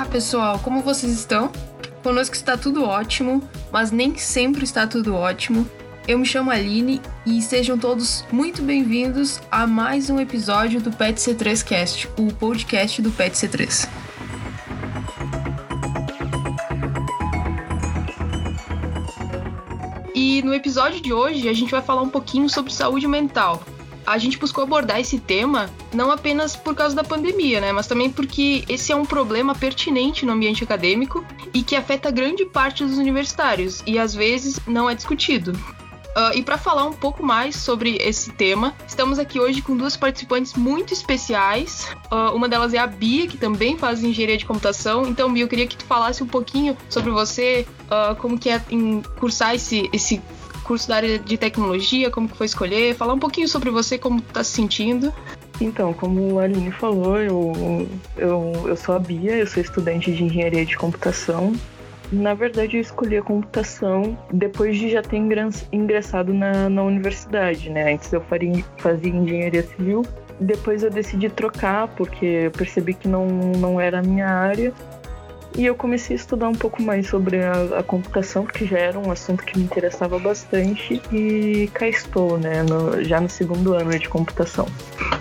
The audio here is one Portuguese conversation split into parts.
Olá, pessoal, como vocês estão? Conosco está tudo ótimo, mas nem sempre está tudo ótimo. Eu me chamo Aline e sejam todos muito bem-vindos a mais um episódio do Pet C3 Cast, o podcast do Pet C3. E no episódio de hoje a gente vai falar um pouquinho sobre saúde mental a gente buscou abordar esse tema não apenas por causa da pandemia, né, mas também porque esse é um problema pertinente no ambiente acadêmico e que afeta grande parte dos universitários e às vezes não é discutido. Uh, e para falar um pouco mais sobre esse tema, estamos aqui hoje com duas participantes muito especiais. Uh, uma delas é a Bia, que também faz engenharia de computação. Então, Bia, eu queria que tu falasse um pouquinho sobre você, uh, como que é cursar esse, esse curso da área de tecnologia, como que foi escolher, falar um pouquinho sobre você, como tá se sentindo. Então, como a Aline falou, eu, eu, eu sou a Bia, eu sou estudante de engenharia de computação. Na verdade, eu escolhi a computação depois de já ter ingressado na, na universidade, né? Antes eu faria, fazia engenharia civil, depois eu decidi trocar porque eu percebi que não, não era a minha área e eu comecei a estudar um pouco mais sobre a, a, computação, porque já era um assunto que me interessava bastante. E cá estou, né? No, já no segundo ano de computação.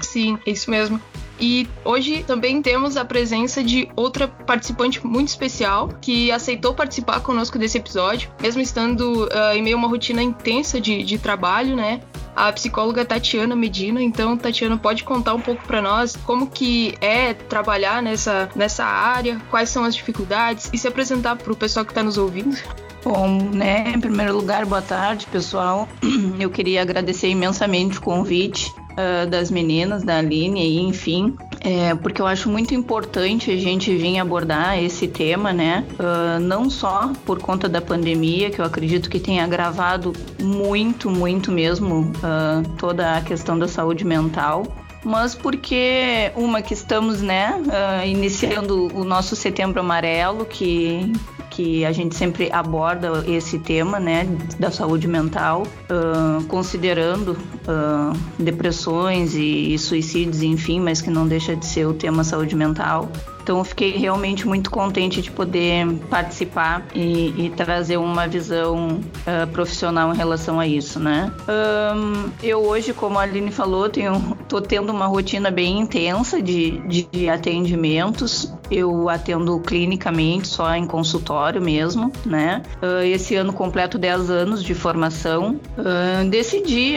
Sim, isso mesmo. E hoje também temos a presença de outra participante muito especial que aceitou participar conosco desse episódio, mesmo estando uh, em meio a uma rotina intensa de, de trabalho, né? a psicóloga Tatiana Medina. Então, Tatiana, pode contar um pouco para nós como que é trabalhar nessa, nessa área, quais são as dificuldades e se apresentar para o pessoal que está nos ouvindo? Bom, né, em primeiro lugar, boa tarde, pessoal. Eu queria agradecer imensamente o convite uh, das meninas, da Aline, e enfim, é, porque eu acho muito importante a gente vir abordar esse tema, né? Uh, não só por conta da pandemia, que eu acredito que tenha agravado muito, muito mesmo uh, toda a questão da saúde mental, mas porque uma que estamos, né, uh, iniciando o nosso Setembro Amarelo, que que a gente sempre aborda esse tema, né, da saúde mental, uh, considerando uh, depressões e, e suicídios, enfim, mas que não deixa de ser o tema saúde mental. Então fiquei realmente muito contente de poder participar e, e trazer uma visão uh, profissional em relação a isso, né? Um, eu hoje, como a Aline falou, tenho, tô tendo uma rotina bem intensa de, de atendimentos. Eu atendo clinicamente, só em consultório mesmo, né? Uh, esse ano completo 10 anos de formação. Uh, decidi,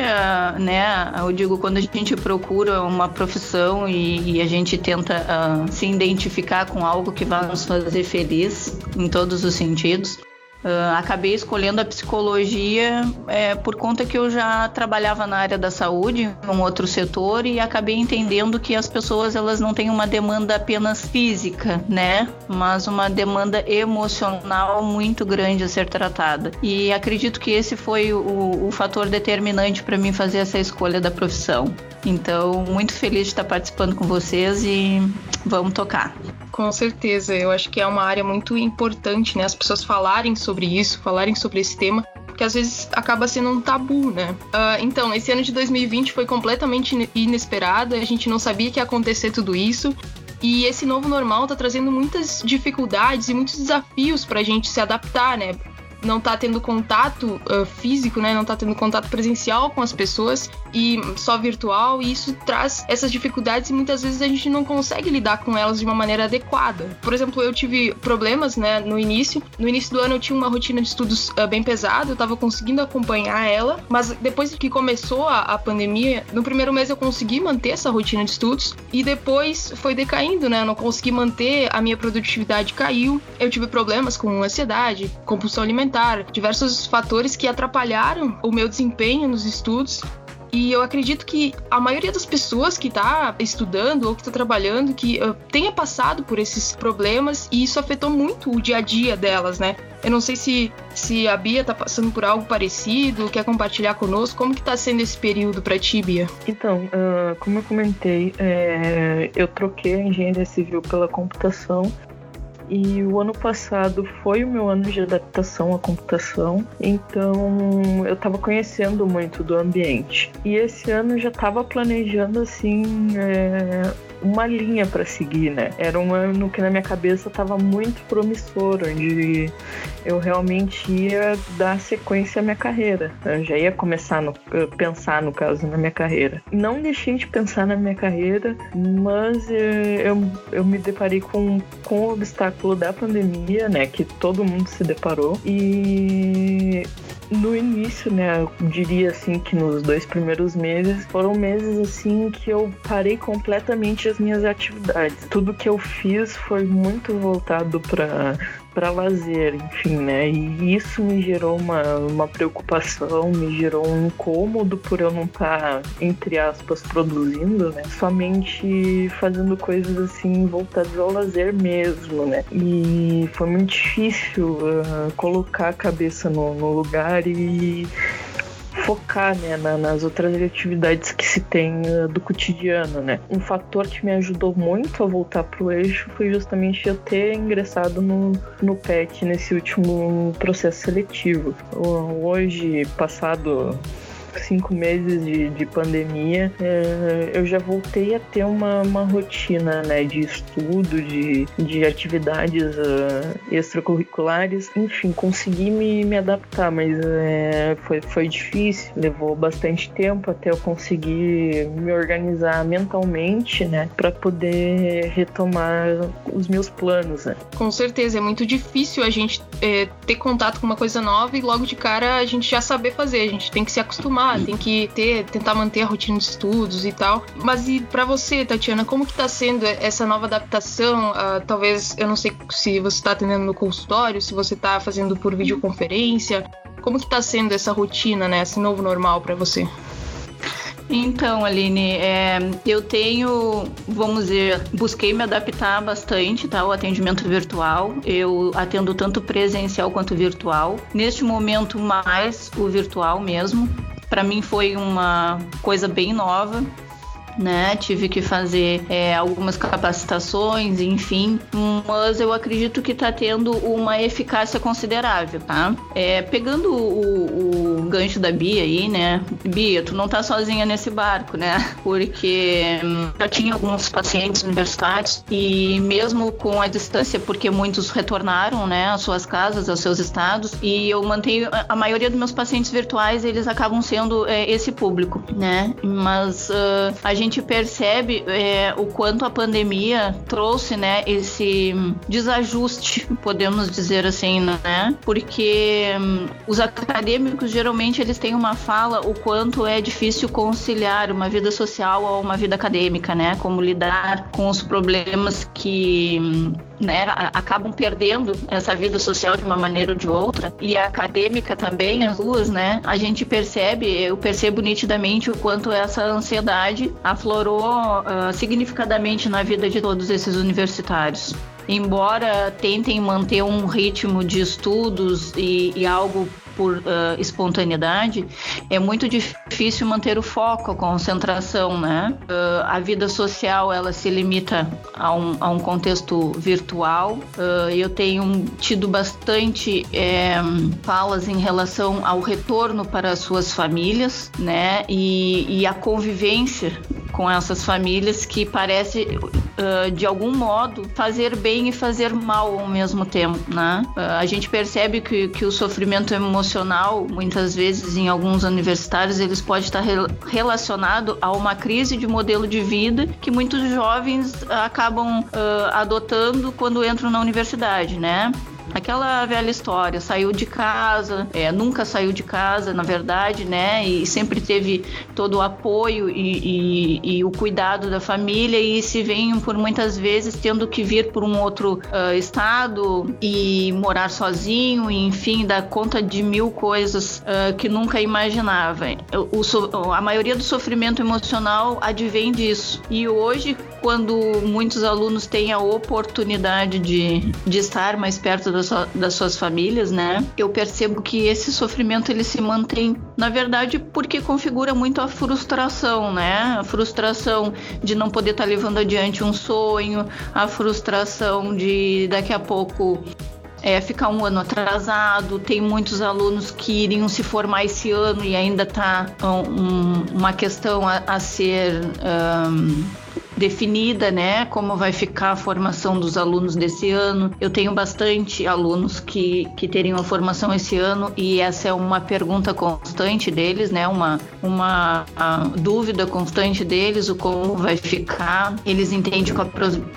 né? Eu digo, quando a gente procura uma profissão e, a gente tenta se identificar ficar com algo que vai nos fazer feliz em todos os sentidos. Uh, acabei escolhendo a psicologia é, por conta que eu já trabalhava na área da saúde, em um outro setor, e acabei entendendo que as pessoas elas não têm uma demanda apenas física, né? Mas uma demanda emocional muito grande a ser tratada. E acredito que esse foi o, o fator determinante para mim fazer essa escolha da profissão. Então, muito feliz de estar participando com vocês e vamos tocar. Com certeza, eu acho que é uma área muito importante, né? As pessoas falarem sobre isso, falarem sobre esse tema, porque às vezes acaba sendo um tabu, né? Uh, então, esse ano de 2020 foi completamente inesperado, a gente não sabia que ia acontecer tudo isso. E esse novo normal tá trazendo muitas dificuldades e muitos desafios pra gente se adaptar, né? Não tá tendo contato uh, físico, né? Não tá tendo contato presencial com as pessoas e só virtual, e isso traz essas dificuldades e muitas vezes a gente não consegue lidar com elas de uma maneira adequada. Por exemplo, eu tive problemas, né, no início. No início do ano eu tinha uma rotina de estudos uh, bem pesada, eu tava conseguindo acompanhar ela, mas depois que começou a, a pandemia, no primeiro mês eu consegui manter essa rotina de estudos e depois foi decaindo, né? Eu não consegui manter, a minha produtividade caiu, eu tive problemas com ansiedade, compulsão alimentar diversos fatores que atrapalharam o meu desempenho nos estudos. E eu acredito que a maioria das pessoas que está estudando ou que está trabalhando que uh, tenha passado por esses problemas e isso afetou muito o dia a dia delas, né? Eu não sei se, se a Bia está passando por algo parecido, quer compartilhar conosco. Como que está sendo esse período para ti, Bia? Então, uh, como eu comentei, é, eu troquei a engenharia civil pela computação e o ano passado foi o meu ano de adaptação à computação, então eu estava conhecendo muito do ambiente. E esse ano já estava planejando assim é, uma linha para seguir, né? Era um ano que na minha cabeça estava muito promissor, onde eu realmente ia dar sequência à minha carreira. Eu já ia começar a pensar, no caso, na minha carreira. Não deixei de pensar na minha carreira, mas eu, eu me deparei com, com o obstáculo da pandemia, né? Que todo mundo se deparou. E no início, né, eu diria assim que nos dois primeiros meses foram meses assim que eu parei completamente as minhas atividades. Tudo que eu fiz foi muito voltado para para lazer, enfim, né? E isso me gerou uma, uma preocupação, me gerou um incômodo por eu não estar, tá, entre aspas, produzindo, né? Somente fazendo coisas assim voltadas ao lazer mesmo, né? E foi muito difícil uh, colocar a cabeça no, no lugar e focar né, na, nas outras atividades que se tem uh, do cotidiano, né? Um fator que me ajudou muito a voltar pro eixo foi justamente eu ter ingressado no, no PET nesse último processo seletivo. Hoje, passado cinco meses de, de pandemia, é, eu já voltei a ter uma, uma rotina né, de estudo, de, de atividades uh, extracurriculares, enfim, consegui me, me adaptar, mas é, foi, foi difícil, levou bastante tempo até eu conseguir me organizar mentalmente, né, para poder retomar os meus planos. Né. Com certeza, é muito difícil a gente é, ter contato com uma coisa nova e logo de cara a gente já saber fazer, a gente tem que se acostumar tem que ter, tentar manter a rotina de estudos e tal. Mas e para você, Tatiana, como que tá sendo essa nova adaptação? Uh, talvez, eu não sei se você está atendendo no consultório, se você está fazendo por videoconferência. Como que tá sendo essa rotina, né? Esse novo normal para você? Então, Aline, é, eu tenho, vamos dizer, busquei me adaptar bastante tá, ao atendimento virtual. Eu atendo tanto presencial quanto virtual. Neste momento, mais o virtual mesmo. Para mim foi uma coisa bem nova né? Tive que fazer é, algumas capacitações, enfim, mas eu acredito que está tendo uma eficácia considerável, tá? É, pegando o, o, gancho da Bia aí, né? Bia, tu não tá sozinha nesse barco, né? Porque hum, já tinha alguns pacientes universitários e mesmo com a distância, porque muitos retornaram, né, às suas casas, aos seus estados, e eu mantenho a maioria dos meus pacientes virtuais, eles acabam sendo é, esse público, né? Mas uh, a gente gente percebe é, o quanto a pandemia trouxe, né, esse desajuste, podemos dizer assim, né? Porque hum, os acadêmicos geralmente eles têm uma fala o quanto é difícil conciliar uma vida social a uma vida acadêmica, né? Como lidar com os problemas que hum, né, acabam perdendo essa vida social de uma maneira ou de outra e a acadêmica também as duas, né? A gente percebe, eu percebo nitidamente o quanto essa ansiedade aflorou uh, significadamente na vida de todos esses universitários embora tentem manter um ritmo de estudos e, e algo por uh, espontaneidade, é muito difícil manter o foco, a concentração, né? Uh, a vida social, ela se limita a um, a um contexto virtual. Uh, eu tenho tido bastante é, falas em relação ao retorno para as suas famílias, né? E, e a convivência com essas famílias que parece uh, de algum modo fazer bem e fazer mal ao mesmo tempo, né? Uh, a gente percebe que, que o sofrimento emocional, muitas vezes em alguns universitários, eles pode estar re relacionado a uma crise de modelo de vida que muitos jovens acabam uh, adotando quando entram na universidade, né? Aquela velha história, saiu de casa, é, nunca saiu de casa, na verdade, né? E sempre teve todo o apoio e, e, e o cuidado da família e se vem por muitas vezes tendo que vir por um outro uh, estado e morar sozinho, e, enfim, dar conta de mil coisas uh, que nunca imaginava. O, o, a maioria do sofrimento emocional advém disso. E hoje, quando muitos alunos têm a oportunidade de, de estar mais perto das, das suas famílias, né? Eu percebo que esse sofrimento ele se mantém, na verdade, porque configura muito a frustração, né? A frustração de não poder estar tá levando adiante um sonho, a frustração de daqui a pouco é, ficar um ano atrasado. Tem muitos alunos que iriam se formar esse ano e ainda está um, uma questão a, a ser um, definida, né? Como vai ficar a formação dos alunos desse ano. Eu tenho bastante alunos que, que teriam a formação esse ano e essa é uma pergunta constante deles, né? Uma, uma dúvida constante deles, o como vai ficar. Eles entendem que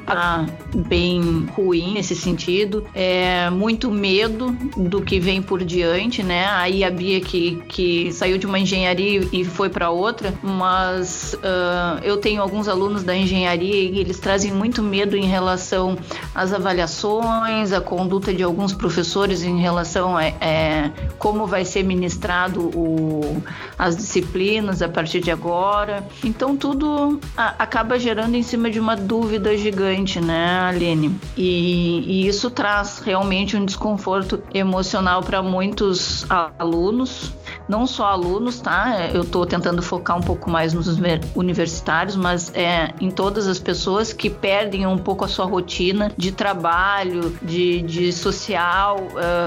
a bem ruim nesse sentido. É muito medo do que vem por diante, né? Aí a Bia que, que saiu de uma engenharia e foi para outra, mas uh, eu tenho alguns alunos da engenharia e eles trazem muito medo em relação às avaliações, a conduta de alguns professores em relação a é, como vai ser ministrado o, as disciplinas a partir de agora. Então tudo a, acaba gerando em cima de uma dúvida gigante, né, Aline? E, e isso traz realmente um desconforto emocional para muitos alunos não só alunos, tá? Eu estou tentando focar um pouco mais nos universitários, mas é em todas as pessoas que perdem um pouco a sua rotina de trabalho, de, de social,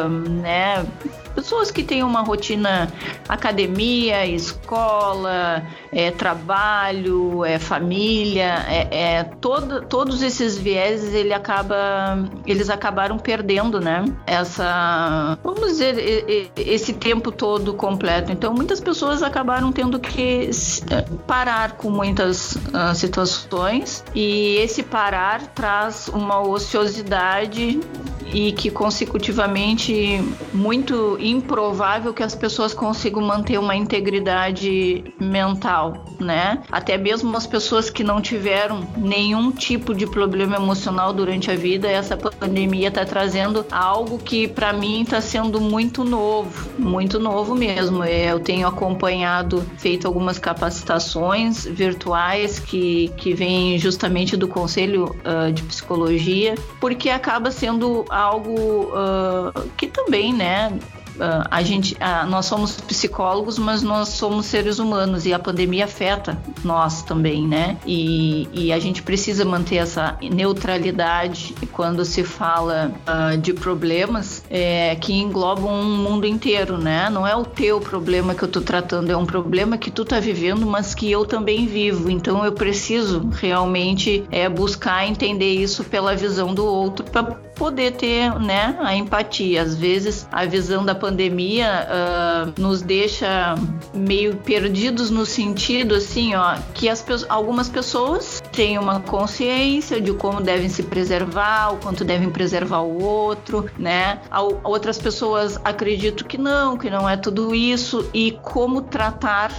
um, né? Pessoas que têm uma rotina academia, escola, é, trabalho, é, família, é, é, todo, todos esses vieses ele acaba, eles acabaram perdendo, né? Essa, vamos dizer, esse tempo todo completo. Então, muitas pessoas acabaram tendo que é, parar com muitas uh, situações e esse parar traz uma ociosidade e que consecutivamente muito improvável que as pessoas consigam manter uma integridade mental, né? Até mesmo as pessoas que não tiveram nenhum tipo de problema emocional durante a vida, essa pandemia está trazendo algo que para mim está sendo muito novo, muito novo mesmo. Eu tenho acompanhado, feito algumas capacitações virtuais que, que vêm justamente do Conselho uh, de Psicologia, porque acaba sendo algo uh, que também, né, a gente, uh, nós somos psicólogos, mas nós somos seres humanos e a pandemia afeta nós também, né? E, e a gente precisa manter essa neutralidade quando se fala uh, de problemas é, que englobam um mundo inteiro, né? Não é o teu problema que eu tô tratando, é um problema que tu tá vivendo, mas que eu também vivo. Então eu preciso realmente é, buscar entender isso pela visão do outro para poder ter, né, a empatia. Às vezes a visão da pandemia pandemia uh, nos deixa meio perdidos no sentido assim, ó, que as, algumas pessoas têm uma consciência de como devem se preservar, o quanto devem preservar o outro, né? Outras pessoas acreditam que não, que não é tudo isso e como tratar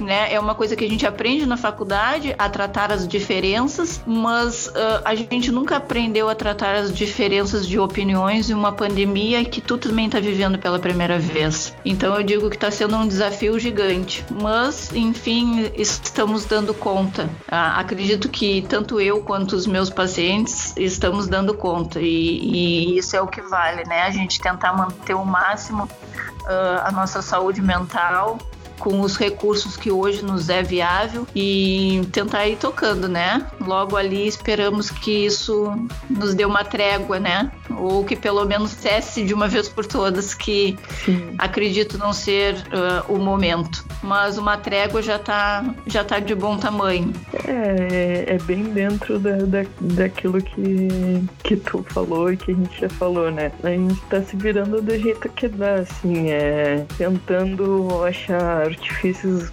né? É uma coisa que a gente aprende na faculdade a tratar as diferenças, mas uh, a gente nunca aprendeu a tratar as diferenças de opiniões em uma pandemia que tu também está vivendo pela primeira vez. Então eu digo que está sendo um desafio gigante, mas enfim estamos dando conta. Uh, acredito que tanto eu quanto os meus pacientes estamos dando conta e, e isso é o que vale, né? A gente tentar manter o máximo uh, a nossa saúde mental com os recursos que hoje nos é viável e tentar ir tocando, né? Logo ali esperamos que isso nos dê uma trégua, né? Ou que pelo menos cesse de uma vez por todas, que Sim. acredito não ser uh, o momento. Mas uma trégua já tá, já tá de bom tamanho. É, é bem dentro da, da, daquilo que, que tu falou e que a gente já falou, né? A gente tá se virando do jeito que dá, assim, é tentando achar artifícios,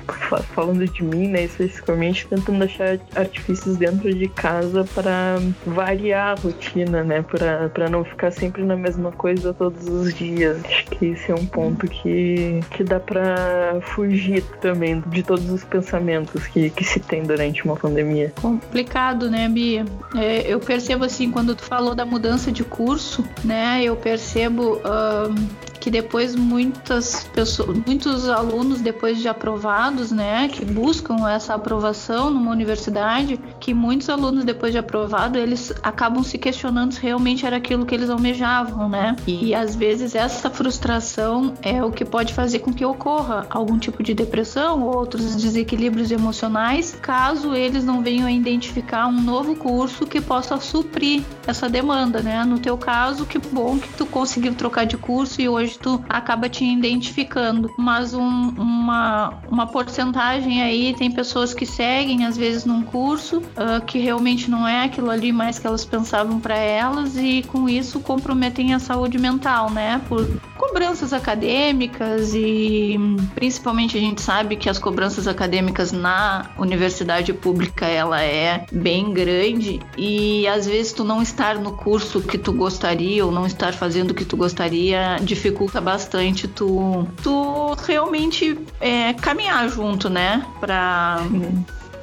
falando de mim, né, especificamente, tentando achar artifícios dentro de casa para variar a rotina, né, para não ficar sempre na mesma coisa todos os dias. Acho que esse é um ponto que, que dá para fugir também de todos os pensamentos que, que se tem durante uma pandemia. Complicado, né, Bia? É, eu percebo assim, quando tu falou da mudança de curso, né, eu percebo. Uh que depois muitas pessoas, muitos alunos depois de aprovados, né, que buscam essa aprovação numa universidade, que muitos alunos depois de aprovado, eles acabam se questionando se realmente era aquilo que eles almejavam, né? E, às vezes essa frustração é o que pode fazer com que ocorra algum tipo de depressão ou outros desequilíbrios emocionais, caso eles não venham a identificar um novo curso que possa suprir essa demanda, né? No teu caso, que bom que tu conseguiu trocar de curso e hoje tu acaba te identificando. Mas um, uma, uma porcentagem aí tem pessoas que seguem, às vezes, num curso uh, que realmente não é aquilo ali mais que elas pensavam para elas e com isso comprometem a saúde mental, né? Por cobranças acadêmicas e principalmente a gente sabe que as cobranças acadêmicas na universidade pública ela é bem grande e às vezes tu não estar no curso que tu gostaria ou não estar fazendo o que tu gostaria dificulta bastante tu, tu realmente é, caminhar junto, né? Pra,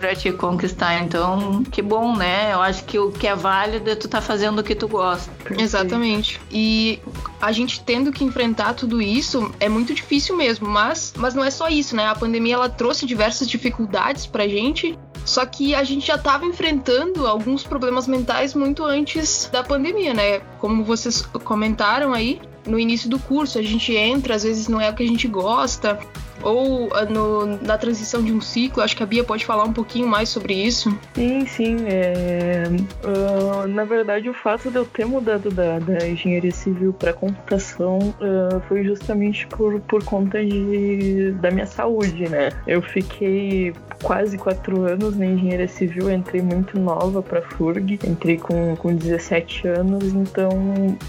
pra te conquistar. Então, que bom, né? Eu acho que o que é válido é tu tá fazendo o que tu gosta. Exatamente. E a gente tendo que enfrentar tudo isso é muito difícil mesmo, mas, mas não é só isso, né? A pandemia ela trouxe diversas dificuldades pra gente. Só que a gente já estava enfrentando alguns problemas mentais muito antes da pandemia, né? Como vocês comentaram aí, no início do curso a gente entra, às vezes não é o que a gente gosta, ou uh, no, na transição de um ciclo. Acho que a Bia pode falar um pouquinho mais sobre isso. Sim, sim. É, uh, na verdade, o fato de eu ter mudado da, da engenharia civil para computação uh, foi justamente por, por conta de, da minha saúde, né? Eu fiquei quase quatro anos na engenharia civil, entrei muito nova para FURG, entrei com, com 17 anos, então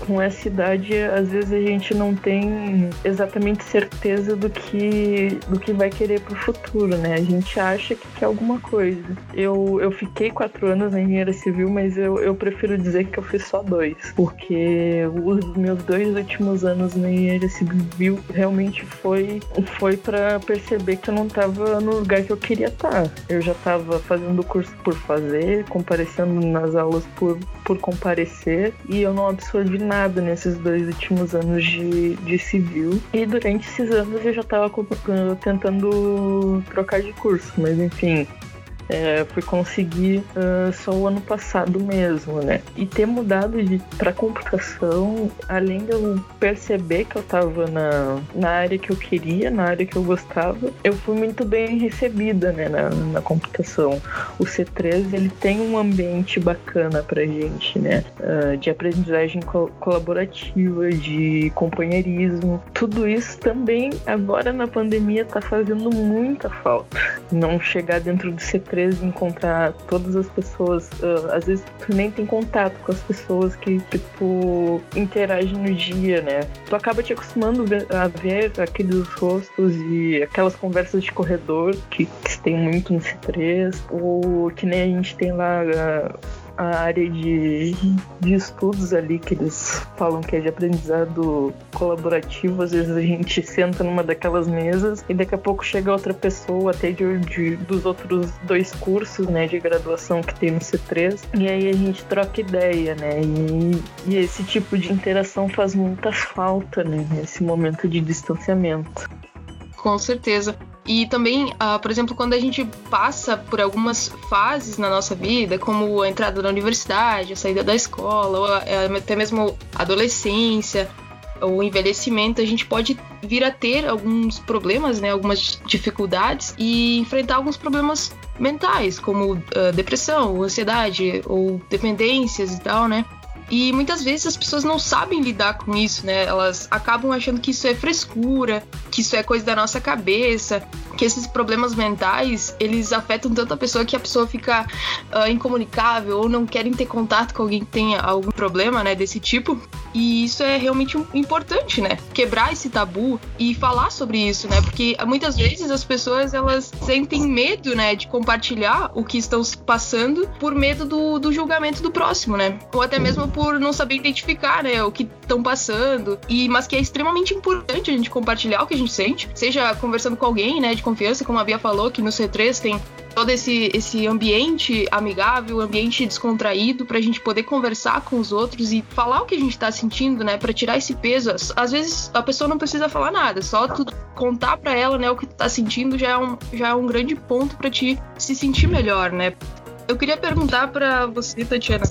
com essa idade, às vezes a gente não tem exatamente certeza do que do que vai querer pro futuro, né? A gente acha que quer alguma coisa. Eu, eu fiquei quatro anos na engenharia civil, mas eu, eu prefiro dizer que eu fiz só dois, porque os meus dois últimos anos na engenharia civil realmente foi, foi para perceber que eu não tava no lugar que eu queria estar. Eu já tava fazendo curso por fazer, comparecendo nas aulas por, por comparecer, e eu não absorvi nada nesses dois últimos anos de, de civil. E durante esses anos eu já tava tentando trocar de curso, mas enfim, é, fui conseguir uh, só o ano passado mesmo, né? E ter mudado para computação, além de eu perceber que eu estava na, na área que eu queria, na área que eu gostava, eu fui muito bem recebida, né, na, na computação. O C3 ele tem um ambiente bacana pra gente, né? Uh, de aprendizagem co colaborativa, de companheirismo. Tudo isso também agora na pandemia tá fazendo muita falta. Não chegar dentro do C3 surpresa encontrar todas as pessoas. Uh, às vezes tu nem tem contato com as pessoas que, tipo, interagem no dia, né? Tu acaba te acostumando a ver aqueles rostos e aquelas conversas de corredor que, que se tem muito no C3, ou que nem a gente tem lá. Uh, a área de, de estudos ali que eles falam que é de aprendizado colaborativo. Às vezes a gente senta numa daquelas mesas e daqui a pouco chega outra pessoa, até de, de dos outros dois cursos né, de graduação que tem no C3, e aí a gente troca ideia, né? E, e esse tipo de interação faz muita falta né, nesse momento de distanciamento. Com certeza. E também, uh, por exemplo, quando a gente passa por algumas fases na nossa vida, como a entrada na universidade, a saída da escola, ou até mesmo a adolescência, o envelhecimento, a gente pode vir a ter alguns problemas, né, algumas dificuldades e enfrentar alguns problemas mentais, como uh, depressão, ansiedade ou dependências e tal, né? E muitas vezes as pessoas não sabem lidar com isso, né? Elas acabam achando que isso é frescura, que isso é coisa da nossa cabeça, que esses problemas mentais eles afetam tanto a pessoa que a pessoa fica uh, incomunicável ou não querem ter contato com alguém que tenha algum problema, né, desse tipo. E isso é realmente importante, né? Quebrar esse tabu e falar sobre isso, né? Porque muitas vezes as pessoas elas sentem medo, né, de compartilhar o que estão passando por medo do, do julgamento do próximo, né? Ou até mesmo por não saber identificar, né, o que estão passando. E mas que é extremamente importante a gente compartilhar o que a gente sente, seja conversando com alguém, né, confiança, como a Bia falou, que no C3 tem todo esse, esse ambiente amigável, ambiente descontraído para a gente poder conversar com os outros e falar o que a gente está sentindo, né, para tirar esse peso. Às vezes a pessoa não precisa falar nada, só tu contar para ela, né, o que tu tá sentindo já é um, já é um grande ponto para te se sentir melhor, né? Eu queria perguntar para você, Tatiana,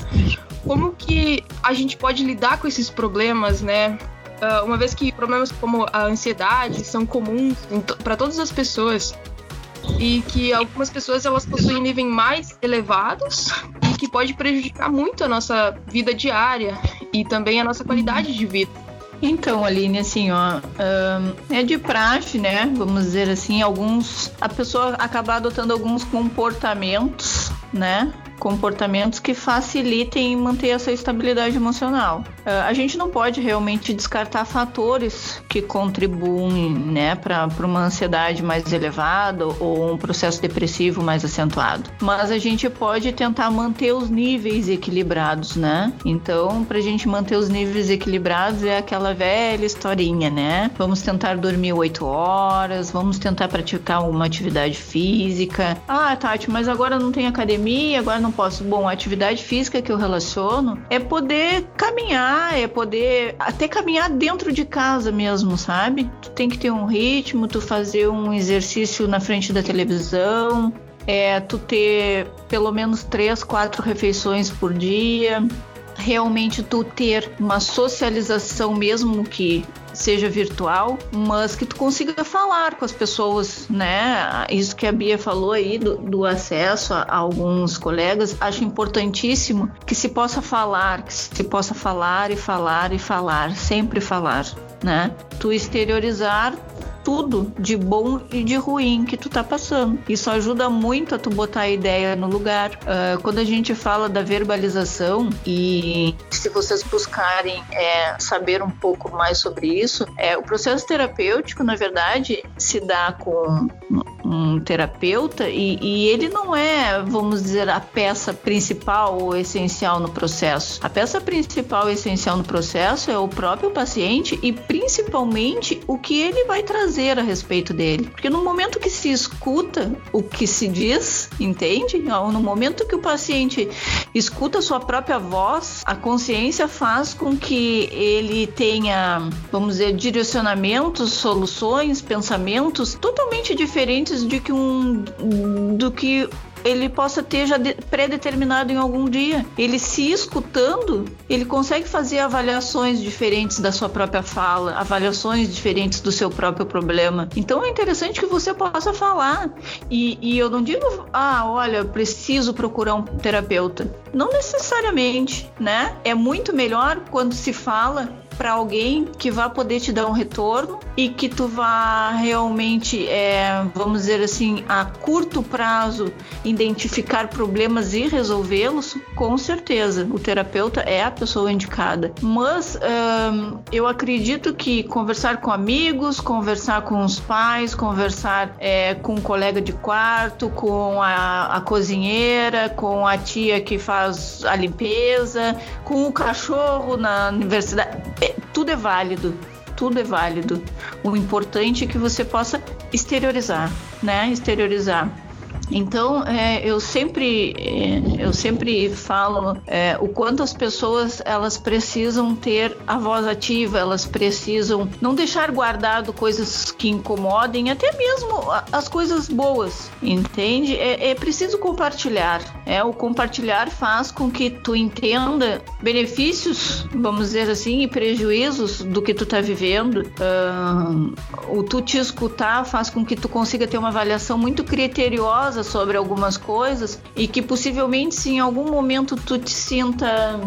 como que a gente pode lidar com esses problemas, né? Uh, uma vez que problemas como a ansiedade são comuns para todas as pessoas e que algumas pessoas elas possuem níveis mais elevados e que pode prejudicar muito a nossa vida diária e também a nossa qualidade de vida. Então, Aline, assim, ó, é de praxe, né? Vamos dizer assim, alguns. A pessoa acaba adotando alguns comportamentos, né? comportamentos que facilitem manter essa estabilidade emocional. Uh, a gente não pode realmente descartar fatores que contribuem né, para uma ansiedade mais elevada ou um processo depressivo mais acentuado. Mas a gente pode tentar manter os níveis equilibrados, né? Então, para a gente manter os níveis equilibrados é aquela velha historinha, né? Vamos tentar dormir 8 horas, vamos tentar praticar uma atividade física. Ah, Tati, mas agora não tem academia, agora não posso. Bom, a atividade física que eu relaciono é poder caminhar, é poder até caminhar dentro de casa mesmo, sabe? Tu tem que ter um ritmo, tu fazer um exercício na frente da televisão, é tu ter pelo menos três, quatro refeições por dia realmente tu ter uma socialização mesmo que seja virtual, mas que tu consiga falar com as pessoas, né? Isso que a Bia falou aí do, do acesso a, a, alguns colegas, acho importantíssimo que se possa falar, que se possa falar e falar e falar, sempre falar, né? Tu exteriorizar tudo de bom e de ruim que tu tá passando. Isso ajuda muito a tu botar a ideia no lugar. Uh, quando a gente fala da verbalização e se vocês buscarem é, saber um pouco mais sobre isso, é, o processo terapêutico, na verdade, se dá com um terapeuta e, e, ele não é, vamos dizer, a peça principal ou essencial no processo. A peça principal e essencial no processo é o próprio paciente e principalmente o que ele vai trazer a respeito dele. Porque no momento que se escuta o que se diz, entende? No momento que o paciente escuta a sua própria voz, a consciência faz com que ele tenha, vamos dizer, direcionamentos, soluções, pensamentos totalmente diferentes de que um do que ele possa ter já predeterminado em algum dia. Ele se escutando, ele consegue fazer avaliações diferentes da sua própria fala, avaliações diferentes do seu próprio problema. Então é interessante que você possa falar. E, e eu não digo, ah, olha, preciso procurar um terapeuta. Não necessariamente, né? É muito melhor quando se fala para alguém que vá poder te dar um retorno e que tu vá realmente, é, vamos dizer assim, a curto prazo identificar problemas e resolvê-los, com certeza o terapeuta é a pessoa indicada. Mas um, eu acredito que conversar com amigos, conversar com os pais, conversar é, com um colega de quarto, com a, a cozinheira, com a tia que faz a limpeza, com o cachorro na universidade é, tudo é válido. Tudo é válido. O importante é que você possa exteriorizar, né? Exteriorizar. Então, é, eu sempre é, eu sempre falo é, o quanto as pessoas elas precisam ter a voz ativa, elas precisam não deixar guardado coisas que incomodem, até mesmo as coisas boas, entende? É, é preciso compartilhar. É o compartilhar faz com que tu entenda benefícios, vamos dizer assim, e prejuízos do que tu tá vivendo. O tu te escutar faz com que tu consiga ter uma avaliação muito criteriosa sobre algumas coisas e que possivelmente se em algum momento tu te sinta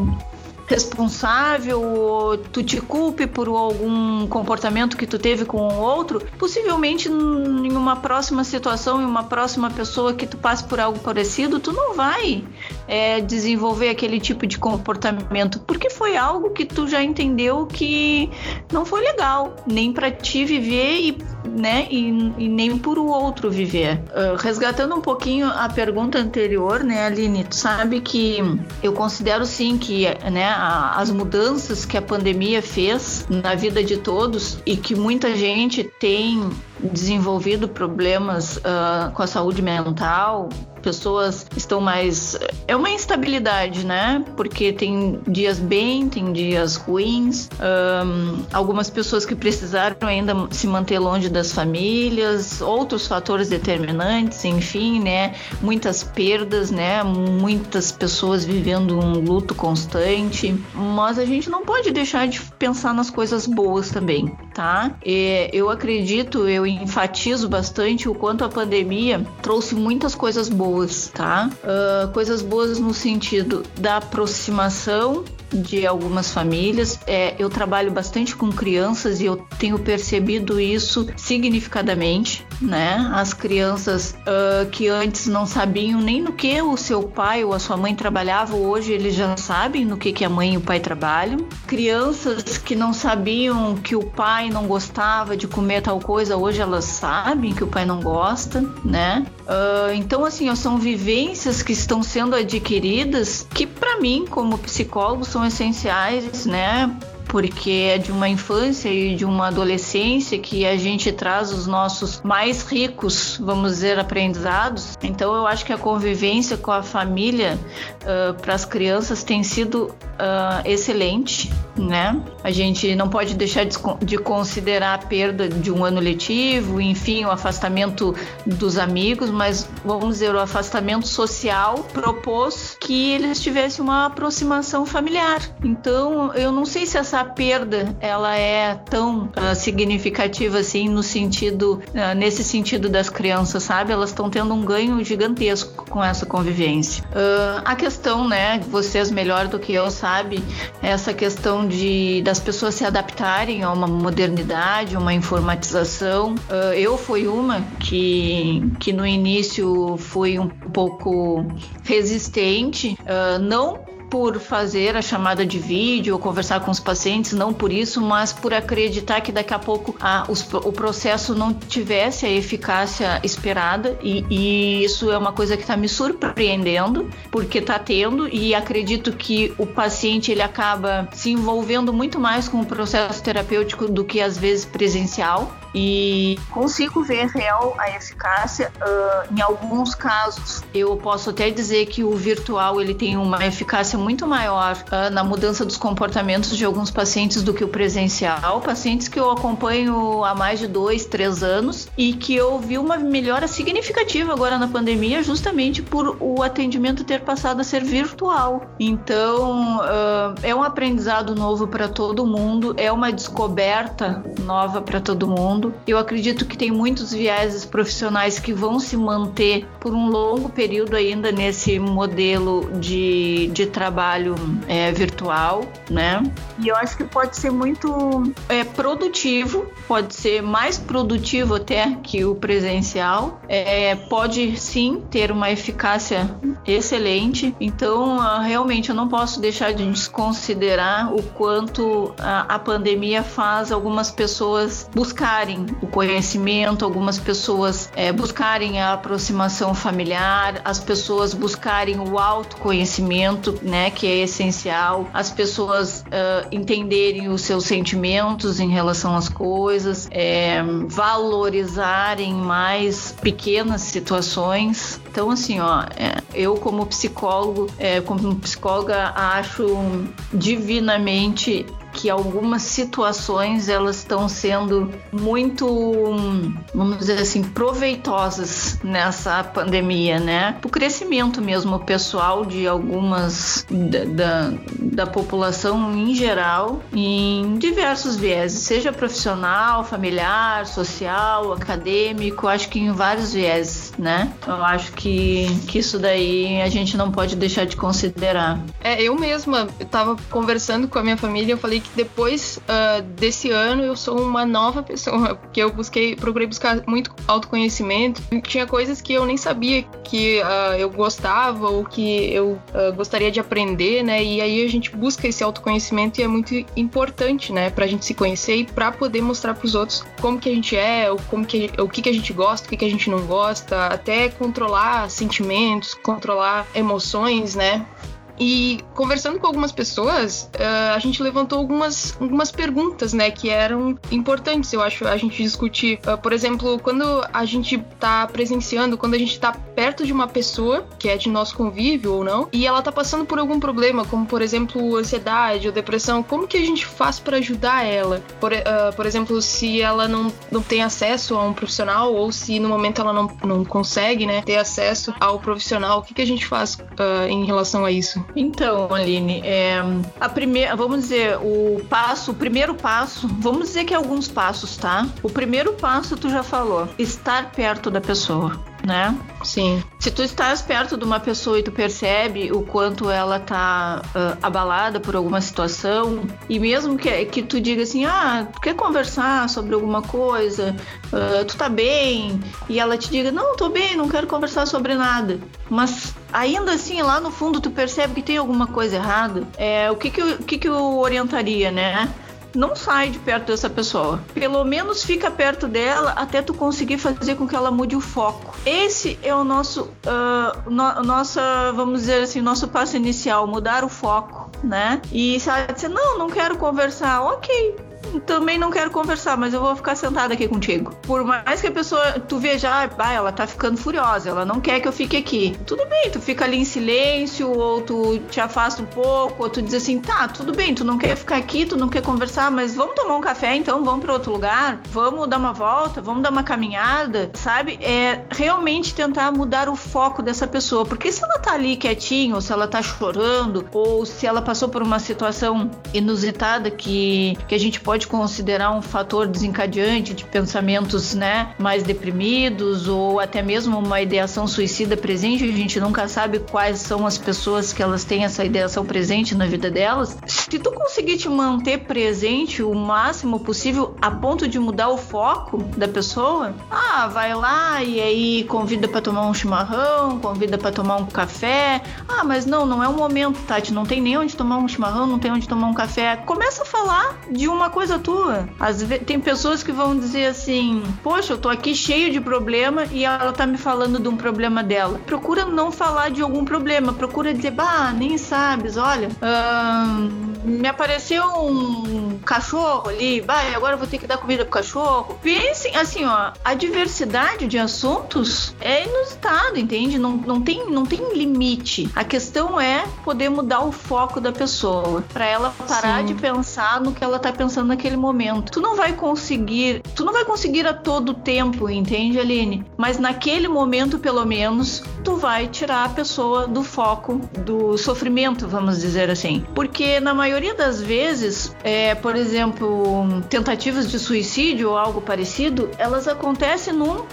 responsável ou tu te culpe por algum comportamento que tu teve com o outro, possivelmente em uma próxima situação, em uma próxima pessoa que tu passe por algo parecido, tu não vai é, desenvolver aquele tipo de comportamento, porque foi algo que tu já entendeu que não foi legal, nem para ti viver e, né, e, e nem por o outro viver. Uh, resgatando um pouquinho a pergunta anterior, né, Aline, tu sabe que eu considero sim que, né, a, as mudanças que a pandemia fez na vida de todos e que muita gente tem desenvolvido problemas uh, com a saúde mental, pessoas estão mais. É uma instabilidade, né? Porque tem dias bem, tem dias ruins. Um, algumas pessoas que precisaram ainda se manter longe das famílias, outros fatores determinantes, enfim, né? Muitas perdas, né? Muitas pessoas vivendo um luto constante. Mas a gente não pode deixar de pensar nas coisas boas também, tá? E eu acredito, eu enfatizo bastante o quanto a pandemia trouxe muitas coisas boas tá? Uh, coisas boas no sentido da aproximação de algumas famílias. É, eu trabalho bastante com crianças e eu tenho percebido isso significadamente, né? As crianças uh, que antes não sabiam nem no que o seu pai ou a sua mãe trabalhavam, hoje eles já sabem no que, que a mãe e o pai trabalham. Crianças que não sabiam que o pai não gostava de comer tal coisa, hoje elas sabem que o pai não gosta, né? Uh, então, assim, são vivências que estão sendo adquiridas que, para mim, como psicólogo, são essenciais, né? porque é de uma infância e de uma adolescência que a gente traz os nossos mais ricos, vamos dizer, aprendizados. Então eu acho que a convivência com a família uh, para as crianças tem sido uh, excelente, né? A gente não pode deixar de, de considerar a perda de um ano letivo, enfim, o afastamento dos amigos, mas vamos dizer, o afastamento social propôs que eles tivessem uma aproximação familiar. Então eu não sei se essa essa perda ela é tão uh, significativa assim no sentido uh, nesse sentido das crianças, sabe? Elas estão tendo um ganho gigantesco com essa convivência. Uh, a questão, né? Vocês melhor do que eu sabe essa questão de das pessoas se adaptarem a uma modernidade, uma informatização. eu fui uma que que no início fui um pouco resistente, não por fazer a chamada de vídeo conversar com os pacientes, não por isso, mas por acreditar que daqui a pouco a, os, o processo não tivesse a eficácia esperada e, e isso é uma coisa que está me surpreendendo porque está tendo e acredito que o paciente ele acaba se envolvendo muito mais com o processo terapêutico do que às vezes presencial e consigo ver real a eficácia. Uh, em alguns casos, eu posso até dizer que o virtual ele tem uma eficácia muito maior uh, na mudança dos comportamentos de alguns pacientes do que o presencial. Pacientes que eu acompanho há mais de dois, três anos e que eu vi uma melhora significativa agora na pandemia, justamente por o atendimento ter passado a ser virtual. Então, uh, é um aprendizado novo para todo mundo, é uma descoberta nova para todo mundo. Eu acredito que tem muitos vieses profissionais que vão se manter por um longo período ainda nesse modelo de, de trabalho é, virtual, né? E eu acho que pode ser muito é, produtivo, pode ser mais produtivo até que o presencial, é, pode sim ter uma eficácia excelente. Então, ah, realmente, eu não posso deixar de desconsiderar o quanto a, a pandemia faz algumas pessoas buscarem buscarem o conhecimento, algumas pessoas é, buscarem a aproximação familiar, as pessoas buscarem o autoconhecimento, né, que é essencial, as pessoas uh, entenderem os seus sentimentos em relação às coisas, é, valorizarem mais pequenas situações. Então, assim, ó, é, eu como psicólogo, é, como psicóloga, acho divinamente que algumas situações elas estão sendo muito, vamos dizer assim, proveitosas nessa pandemia, né? O crescimento mesmo pessoal de algumas da, da, população em geral, em diversos vieses, seja profissional, familiar, social, acadêmico, acho que em vários vieses, né? Eu acho que, que isso daí a gente não pode deixar de considerar. É, eu mesma estava conversando com a minha família, eu falei que depois uh, desse ano eu sou uma nova pessoa, porque eu busquei, procurei buscar muito autoconhecimento. Tinha coisas que eu nem sabia que uh, eu gostava ou que eu uh, gostaria de aprender, né? E aí a gente busca esse autoconhecimento e é muito importante, né, pra gente se conhecer e pra poder mostrar pros outros como que a gente é, ou como que, o que, que a gente gosta, o que, que a gente não gosta, até controlar sentimentos, controlar emoções, né? E conversando com algumas pessoas, uh, a gente levantou algumas, algumas perguntas, né, que eram importantes, eu acho, a gente discutir. Uh, por exemplo, quando a gente tá presenciando, quando a gente tá perto de uma pessoa, que é de nosso convívio ou não, e ela tá passando por algum problema, como por exemplo, ansiedade ou depressão, como que a gente faz para ajudar ela? Por, uh, por exemplo, se ela não, não tem acesso a um profissional ou se no momento ela não, não consegue, né, ter acesso ao profissional, o que, que a gente faz em relação a isso? Então, Aline, é, a primeira, vamos dizer, o passo, o primeiro passo, vamos dizer que é alguns passos, tá? O primeiro passo tu já falou, estar perto da pessoa. Né? Sim. Se tu estás perto de uma pessoa e tu percebe o quanto ela tá uh, abalada por alguma situação, e mesmo que, que tu diga assim, ah, tu quer conversar sobre alguma coisa, uh, tu tá bem, e ela te diga, não, tô bem, não quero conversar sobre nada. Mas ainda assim, lá no fundo, tu percebe que tem alguma coisa errada. É, o que que eu, que que eu orientaria, né? Não sai de perto dessa pessoa. Pelo menos fica perto dela até tu conseguir fazer com que ela mude o foco. Esse é o nosso, uh, no, nossa, vamos dizer assim, nosso passo inicial, mudar o foco, né? E se ela disser, não, não quero conversar, ok, também não quero conversar, mas eu vou ficar sentada aqui contigo. Por mais que a pessoa, tu veja, ah, ela tá ficando furiosa, ela não quer que eu fique aqui. Tudo bem, tu fica ali em silêncio, ou tu te afasta um pouco, ou tu diz assim, tá, tudo bem, tu não quer ficar aqui, tu não quer conversar, mas vamos tomar um café então, vamos para outro lugar, vamos dar uma volta, vamos dar uma caminhada, sabe? É realmente tentar mudar o foco dessa pessoa, porque se ela tá ali quietinha, ou se ela tá chorando, ou se ela passou por uma situação inusitada que, que a gente pode pode considerar um fator desencadeante de pensamentos né, mais deprimidos ou até mesmo uma ideação suicida presente. A gente nunca sabe quais são as pessoas que elas têm essa ideação presente na vida delas. Se tu conseguir te manter presente o máximo possível a ponto de mudar o foco da pessoa, ah, vai lá e aí convida para tomar um chimarrão, convida para tomar um café. Ah, mas não, não é o momento, Tati, não tem nem onde tomar um chimarrão, não tem onde tomar um café. Começa a falar de uma coisa tua. Às vezes, tem pessoas que vão dizer assim: Poxa, eu tô aqui cheio de problema e ela tá me falando de um problema dela. Procura não falar de algum problema, procura dizer: Bah, nem sabes, olha, hum, me apareceu um cachorro ali, bah, agora eu vou ter que dar comida pro cachorro. Pensem, assim, ó, a diversidade de assuntos é inusitado, entende? Não, não, tem, não tem limite. A questão é poder mudar o foco da pessoa, para ela parar Sim. de pensar no que ela tá pensando naquele momento. Tu não vai conseguir, tu não vai conseguir a todo tempo, entende, Aline? Mas naquele momento, pelo menos, tu vai tirar a pessoa do foco do sofrimento, vamos dizer assim. Porque na maioria maioria das vezes, é, por exemplo, tentativas de suicídio ou algo parecido, elas acontecem num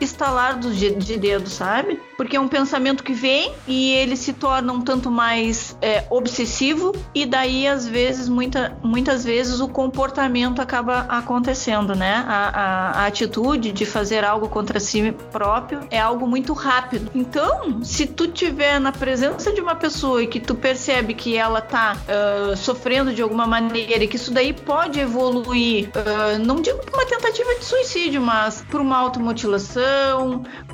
estalar de, de dedo, sabe? Porque é um pensamento que vem e ele se torna um tanto mais é, obsessivo e daí às vezes, muita, muitas vezes o comportamento acaba acontecendo, né? A, a, a atitude de fazer algo contra si próprio é algo muito rápido. Então, se tu tiver na presença de uma pessoa e que tu percebe que ela tá uh, sofrendo de alguma maneira e que isso daí pode evoluir, uh, não digo para uma tentativa de suicídio, mas para uma automutilação,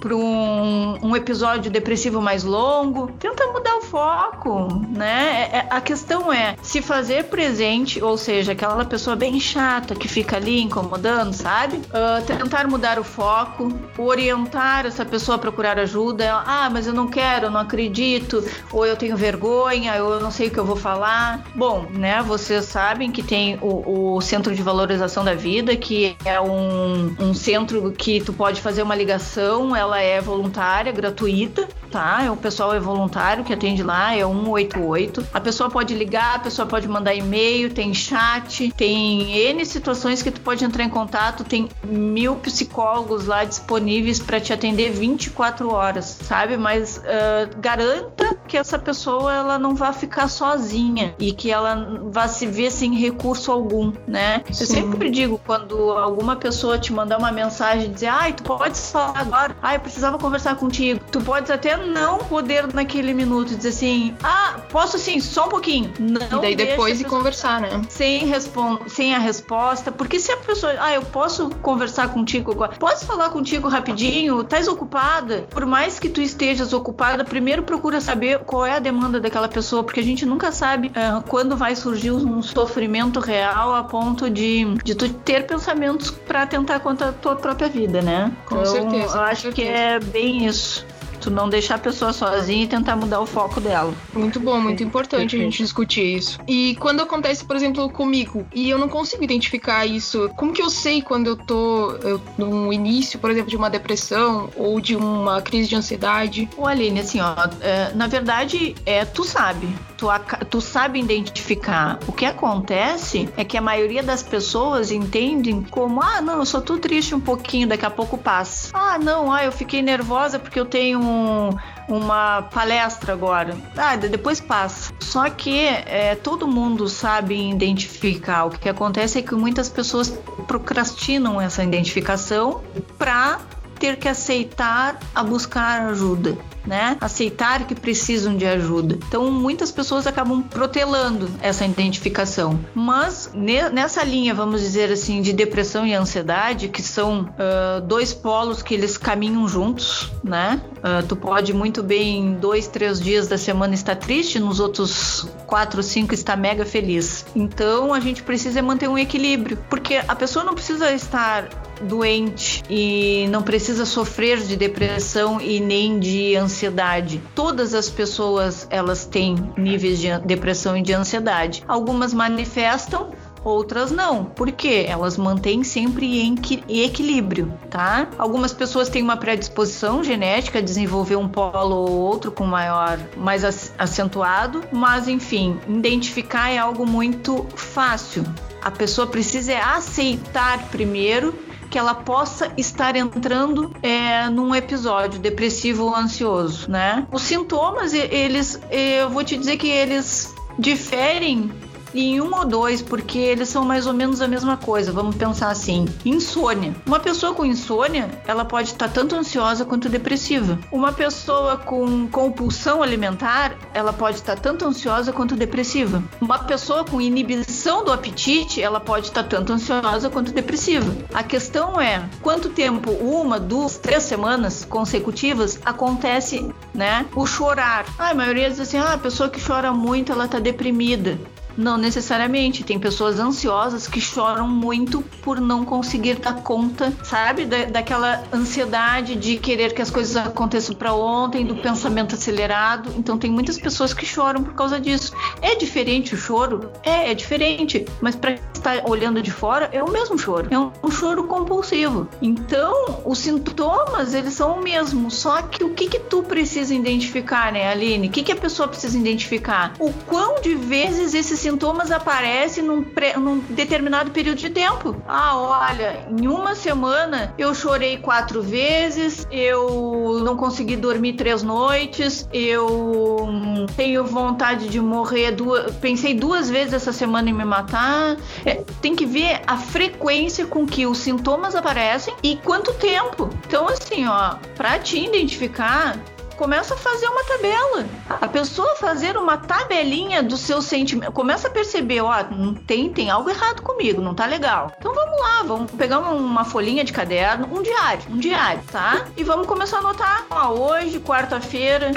para um, um episódio depressivo mais longo. Tenta mudar o foco, né? É, é, a questão é se fazer presente, ou seja, aquela pessoa bem chata que fica ali incomodando, sabe? Uh, tentar mudar o foco, orientar essa pessoa a procurar ajuda. ah, mas eu não quero, eu não acredito, ou eu tenho vergonha, ou eu não sei o que eu vou falar. Bom, né? Vocês sabem que tem o, o Centro de Valorização da Vida, que é um, um centro que tu pode fazer uma ligação, ela é voluntária, gratuita. gratuita, tá? É o pessoal é voluntário que atende lá, é 188. A pessoa pode ligar, a pessoa pode mandar e-mail, tem chat, tem N situações que tu pode entrar em contato, tem mil psicólogos lá disponíveis para te atender 24 horas, sabe? Mas uh, garanta que essa pessoa ela não vá ficar sozinha e que ela vá se ver sem recurso algum, né? Sim. Eu sempre digo quando alguma pessoa te mandar uma mensagem e dizer, ai, tu pode falar agora, ai, eu precisava conversar contigo tu podes até não poder naquele minuto dizer assim, ah, posso sim, só um pouquinho. Não e daí depois de conversar, né? Sem, sem a resposta, porque se a pessoa, ah, eu posso conversar contigo agora, posso falar contigo rapidinho, estás ocupada? Por mais que tu estejas ocupada, primeiro procura saber qual é a demanda daquela pessoa, porque a gente nunca sabe uh, quando vai surgir um sofrimento real a ponto de, de tu ter pensamentos para tentar contra a tua própria vida, né? Com então, certeza. Eu acho certeza. que é bem isso. Tu não deixar a pessoa sozinha e tentar mudar o foco dela. Muito bom, muito importante a gente discutir isso. E quando acontece, por exemplo, comigo, e eu não consigo identificar isso, como que eu sei quando eu tô eu, no início, por exemplo, de uma depressão ou de uma crise de ansiedade? Ô Aline, assim, ó, é, na verdade, é, tu sabe. Tu, tu sabe identificar. O que acontece é que a maioria das pessoas entendem como, ah, não, eu só tô triste um pouquinho, daqui a pouco passa. Ah, não, ah, eu fiquei nervosa porque eu tenho um, uma palestra agora. Ah, depois passa. Só que é, todo mundo sabe identificar. O que acontece é que muitas pessoas procrastinam essa identificação para ter que aceitar a buscar ajuda né? Aceitar que precisam de ajuda. Então, muitas pessoas acabam protelando essa identificação. Mas nessa linha, vamos dizer assim, de depressão e ansiedade, que são uh, dois polos que eles caminham juntos, né? Uh, tu pode muito bem dois, três dias da semana estar triste, nos outros quatro, cinco estar mega feliz. Então, a gente precisa manter um equilíbrio, porque a pessoa não precisa estar doente e não precisa sofrer de depressão e nem de ansiedade. Todas as pessoas elas têm níveis de depressão e de ansiedade. Algumas manifestam outras não. Por quê? Elas mantêm sempre em, equilíbrio, tá? Algumas pessoas têm uma predisposição genética a desenvolver um polo ou outro com maior, mais acentuado, mas enfim, identificar é algo muito fácil. A pessoa precisa aceitar primeiro que ela possa estar entrando é, num episódio depressivo ou ansioso, né? Os sintomas, eles, eu vou te dizer que eles diferem em um ou dois, porque eles são mais ou menos a mesma coisa. Vamos pensar assim: insônia. Uma pessoa com insônia, ela pode estar tanto ansiosa quanto depressiva. Uma pessoa com compulsão alimentar, ela pode estar tanto ansiosa quanto depressiva. Uma pessoa com inibição do apetite, ela pode estar tanto ansiosa quanto depressiva. A questão é quanto tempo, uma, duas, três semanas consecutivas, acontece, né? O chorar. Ah, a maioria diz assim: ah, a pessoa que chora muito, ela tá deprimida. Não necessariamente. Tem pessoas ansiosas que choram muito por não conseguir dar conta, sabe? Da, daquela ansiedade de querer que as coisas aconteçam para ontem, do pensamento acelerado. Então, tem muitas pessoas que choram por causa disso. É diferente o choro? É, é diferente. Mas para estar olhando de fora, é o mesmo choro. É um, um choro compulsivo. Então, os sintomas, eles são o mesmo. Só que o que que tu precisa identificar, né, Aline? O que que a pessoa precisa identificar? O quão de vezes esses sintomas aparecem num, num determinado período de tempo. Ah, olha, em uma semana eu chorei quatro vezes, eu não consegui dormir três noites, eu tenho vontade de morrer duas, pensei duas vezes essa semana em me matar. É, tem que ver a frequência com que os sintomas aparecem e quanto tempo. Então, assim, ó, para te identificar, começa a fazer uma tabela. A pessoa fazer uma tabelinha do seu sentimento, começa a perceber, ó, não tem, tem algo errado comigo, não tá legal. Então vamos lá, vamos pegar uma folhinha de caderno, um diário, um diário, tá? E vamos começar a anotar, ó, hoje, quarta-feira,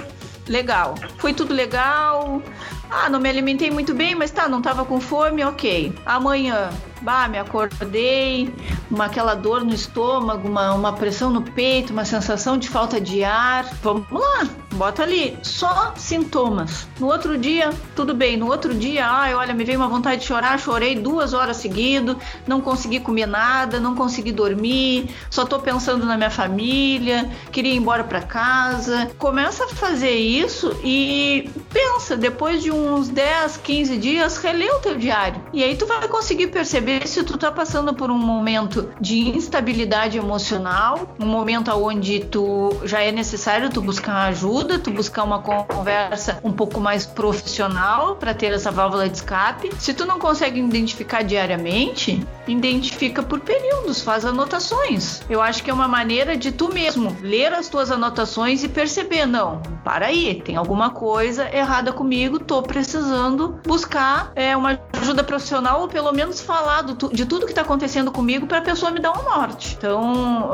legal. Foi tudo legal. Ah, não me alimentei muito bem, mas tá, não tava com fome, ok. Amanhã, bah, me acordei, uma aquela dor no estômago, uma, uma pressão no peito, uma sensação de falta de ar. Vamos lá, bota ali, só sintomas. No outro dia, tudo bem. No outro dia, ai, olha, me veio uma vontade de chorar, chorei duas horas seguido, não consegui comer nada, não consegui dormir, só tô pensando na minha família, queria ir embora para casa. Começa a fazer isso e pensa, depois de uns 10, 15 dias, relê o teu diário. E aí tu vai conseguir perceber se tu tá passando por um momento de instabilidade emocional, um momento onde tu já é necessário tu buscar ajuda, tu buscar uma conversa um pouco mais profissional para ter essa válvula de escape. Se tu não consegue identificar diariamente, identifica por períodos, faz anotações. Eu acho que é uma maneira de tu mesmo ler as tuas anotações e perceber, não, para aí, tem alguma coisa errada comigo, tô precisando buscar é, uma ajuda profissional ou pelo menos falar do, de tudo que está acontecendo comigo para a pessoa me dar um norte. Então,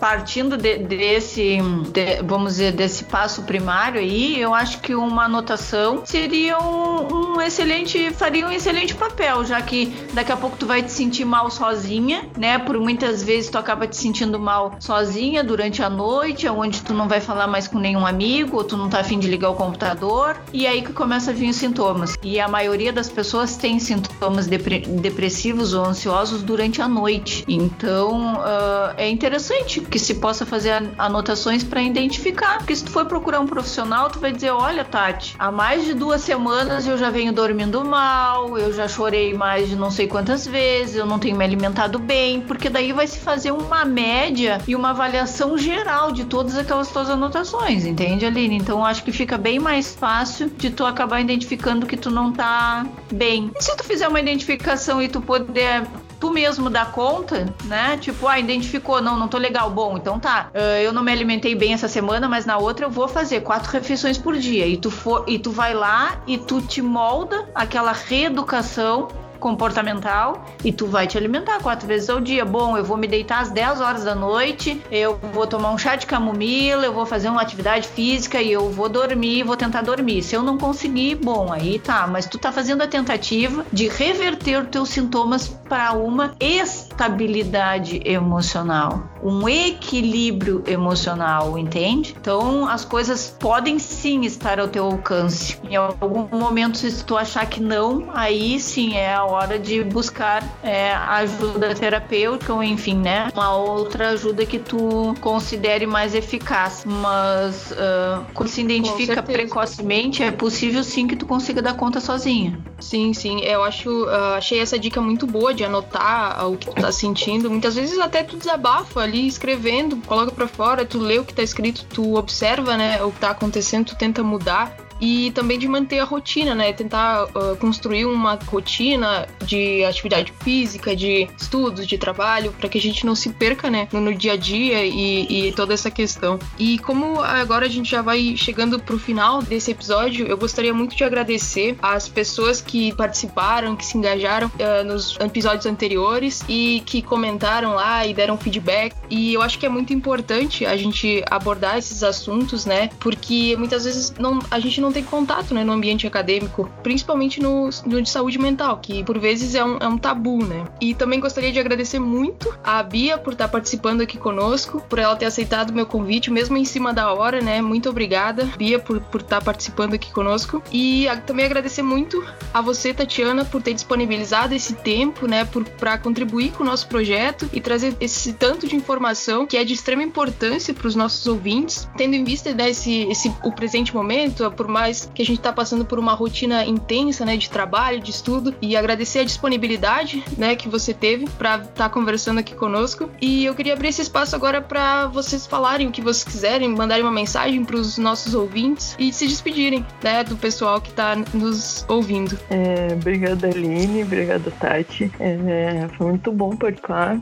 partindo de, desse, de, vamos dizer, desse passo primário aí, eu acho que uma anotação seria um, um, excelente, faria um excelente papel, já que daqui a pouco tu vai te sentir mal sozinha, né? Por muitas vezes tu acaba te sentindo mal sozinha durante a noite, onde tu não vai falar mais com nenhum amigo, ou tu não tá afim de ligar o computador, e aí que começa a vir os sintomas. E a maioria das pessoas tem sintomas depressivos ou ansiosos durante a noite. Então, uh, é interessante que se possa fazer anotações para identificar. Porque se tu for procurar um profissional, tu vai dizer: olha, Tati, há mais de duas semanas eu já venho dormindo mal, eu já chorei mais de não sei quantas vezes, eu não tenho me alimentado bem, porque daí vai se fazer uma média e uma avaliação geral de todas aquelas tuas anotações, entende, Aline? Então acho que fica bem mais fácil de tu acabar identificando que tu não tá bem. E se tu fizer uma identificação e tu poder tu mesmo dá conta, né? Tipo, ah, identificou, não, não tô legal. Bom, então tá. Uh, eu não me alimentei bem essa semana, mas na outra eu vou fazer quatro refeições por dia. E tu, for, e tu vai lá e tu te molda aquela reeducação comportamental e tu vai te alimentar quatro vezes ao dia. Bom, eu vou me deitar às 10 horas da noite, eu vou tomar um chá de camomila, eu vou fazer uma atividade física e eu vou dormir, vou tentar dormir. Se eu não conseguir, bom, aí tá, mas tu tá fazendo a tentativa de reverter os teus sintomas para uma estabilidade emocional, um equilíbrio emocional, entende? Então, as coisas podem sim estar ao teu alcance. Em algum momento, se tu achar que não, aí sim é hora de buscar é, ajuda terapêutica ou enfim, né? Uma outra ajuda que tu considere mais eficaz. Mas uh, quando se identifica precocemente, é possível sim que tu consiga dar conta sozinha. Sim, sim. Eu acho, uh, achei essa dica muito boa de anotar o que tu tá sentindo. Muitas vezes até tu desabafa ali escrevendo, coloca para fora, tu lê o que tá escrito, tu observa, né, o que tá acontecendo, tu tenta mudar e também de manter a rotina, né? Tentar uh, construir uma rotina de atividade física, de estudos, de trabalho, para que a gente não se perca, né? No, no dia a dia e, e, toda essa questão. E como agora a gente já vai chegando pro final desse episódio, eu gostaria muito de agradecer às pessoas que participaram, que se engajaram uh, nos episódios anteriores e que comentaram lá e deram feedback. E eu acho que é muito importante a gente abordar esses assuntos, né? Porque muitas vezes não, a gente não não tem contato né, no ambiente acadêmico, principalmente no, no de saúde mental, que por vezes é um, é um tabu, né? E também gostaria de agradecer muito a Bia por estar participando aqui conosco, por ela ter aceitado o meu convite, mesmo em cima da hora, né? Muito obrigada, Bia, por, por estar participando aqui conosco. E a, também agradecer muito a você, Tatiana, por ter disponibilizado esse tempo, né? Para contribuir com o nosso projeto e trazer esse tanto de informação que é de extrema importância para os nossos ouvintes, tendo em vista né, esse, esse, o presente momento, por mais mais que a gente está passando por uma rotina intensa, né, de trabalho, de estudo, e agradecer a disponibilidade, né, que você teve para estar tá conversando aqui conosco. E eu queria abrir esse espaço agora para vocês falarem o que vocês quiserem, mandarem uma mensagem para os nossos ouvintes e se despedirem, né, do pessoal que está nos ouvindo. É, obrigada, Aline, obrigada, Tati. É, foi muito bom participar.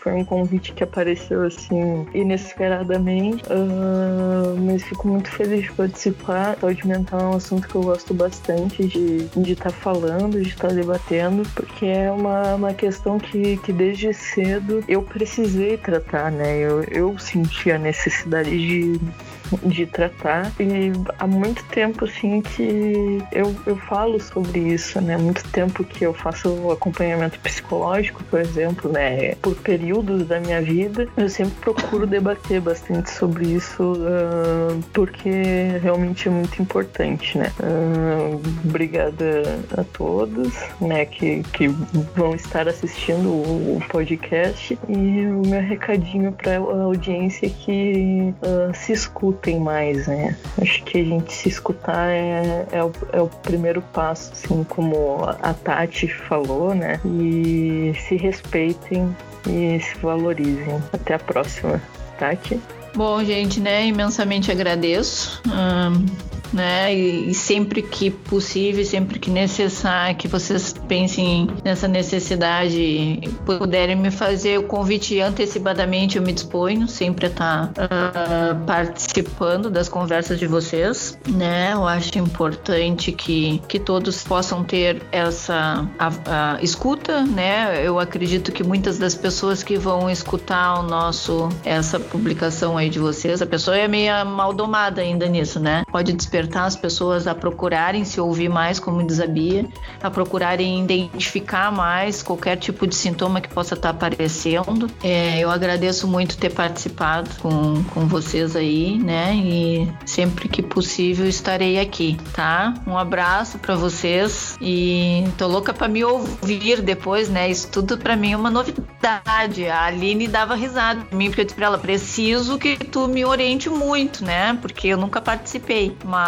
Foi um convite que apareceu assim inesperadamente, mas fico muito feliz de participar. Saúde mental é um assunto que eu gosto bastante de estar tá falando, de estar tá debatendo, porque é uma, uma questão que, que desde cedo eu precisei tratar, né? Eu, eu senti a necessidade de de tratar. E há muito tempo, assim, que eu, eu falo sobre isso, né? Muito tempo que eu faço acompanhamento psicológico, por exemplo, né? Por períodos da minha vida, eu sempre procuro debater bastante sobre isso, uh, porque realmente é muito importante, né? Uh, obrigada a todos, né? Que, que vão estar assistindo o, o podcast. E o meu recadinho para a audiência é que uh, se escuta escutem mais, né? Acho que a gente se escutar é, é, o, é o primeiro passo, assim como a Tati falou, né? E se respeitem e se valorizem. Até a próxima, Tati. Bom, gente, né? Imensamente agradeço. Né? E, e sempre que possível, sempre que necessário, que vocês pensem nessa necessidade, puderem me fazer o convite antecipadamente, eu me disponho sempre a estar uh, participando das conversas de vocês, né? Eu acho importante que, que todos possam ter essa a, a escuta, né? Eu acredito que muitas das pessoas que vão escutar o nosso essa publicação aí de vocês, a pessoa é meio maldomada ainda nisso, né? Pode despertar as pessoas a procurarem se ouvir mais, como diz a a procurarem identificar mais qualquer tipo de sintoma que possa estar aparecendo. É, eu agradeço muito ter participado com, com vocês aí, né? E sempre que possível estarei aqui, tá? Um abraço para vocês e tô louca para me ouvir depois, né? Isso tudo para mim é uma novidade. A Aline dava risada de mim porque eu disse para ela: preciso que tu me oriente muito, né? Porque eu nunca participei, mas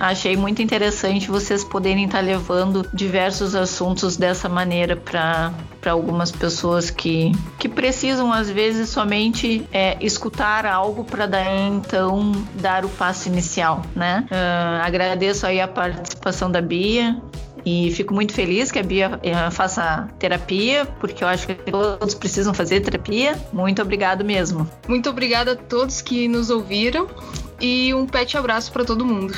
achei muito interessante vocês poderem estar levando diversos assuntos dessa maneira para para algumas pessoas que, que precisam às vezes somente é, escutar algo para daí então dar o passo inicial, né? Uh, agradeço aí a participação da Bia, e fico muito feliz que a Bia eh, faça terapia, porque eu acho que todos precisam fazer terapia. Muito obrigado mesmo. Muito obrigada a todos que nos ouviram e um pet abraço para todo mundo.